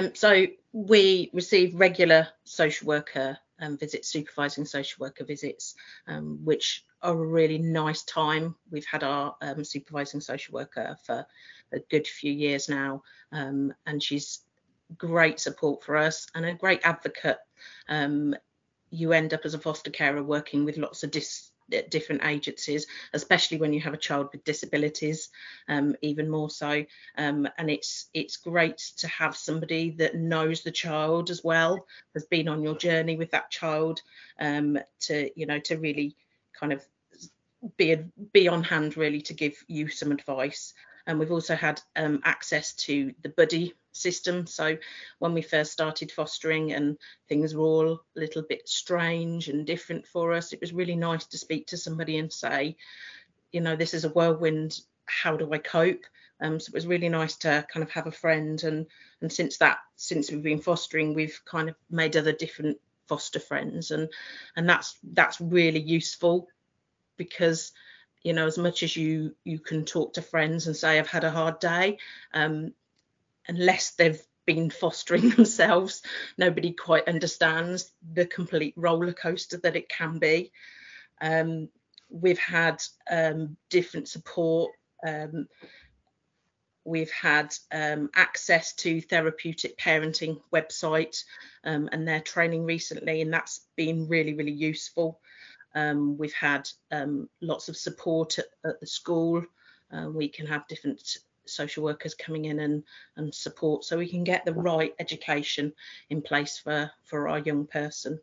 Um, so we receive regular social worker um, visits, supervising social worker visits, um, which are a really nice time. We've had our um, supervising social worker for a good few years now, um, and she's great support for us and a great advocate. Um, you end up as a foster carer working with lots of dis- different agencies, especially when you have a child with disabilities, um, even more so. Um, and it's it's great to have somebody that knows the child as well, has been on your journey with that child, um, to you know to really kind of be be on hand really to give you some advice. And we've also had um, access to the buddy system. So when we first started fostering and things were all a little bit strange and different for us, it was really nice to speak to somebody and say, you know, this is a whirlwind. How do I cope? Um, so it was really nice to kind of have a friend. And and since that, since we've been fostering, we've kind of made other different foster friends, and and that's that's really useful because you know as much as you you can talk to friends and say i've had a hard day um, unless they've been fostering themselves nobody quite understands the complete roller coaster that it can be um, we've had um, different support um, we've had um, access to therapeutic parenting website um, and their training recently and that's been really really useful um, we've had um, lots of support at, at the school. Uh, we can have different social workers coming in and, and support so we can get the right education in place for, for our young person.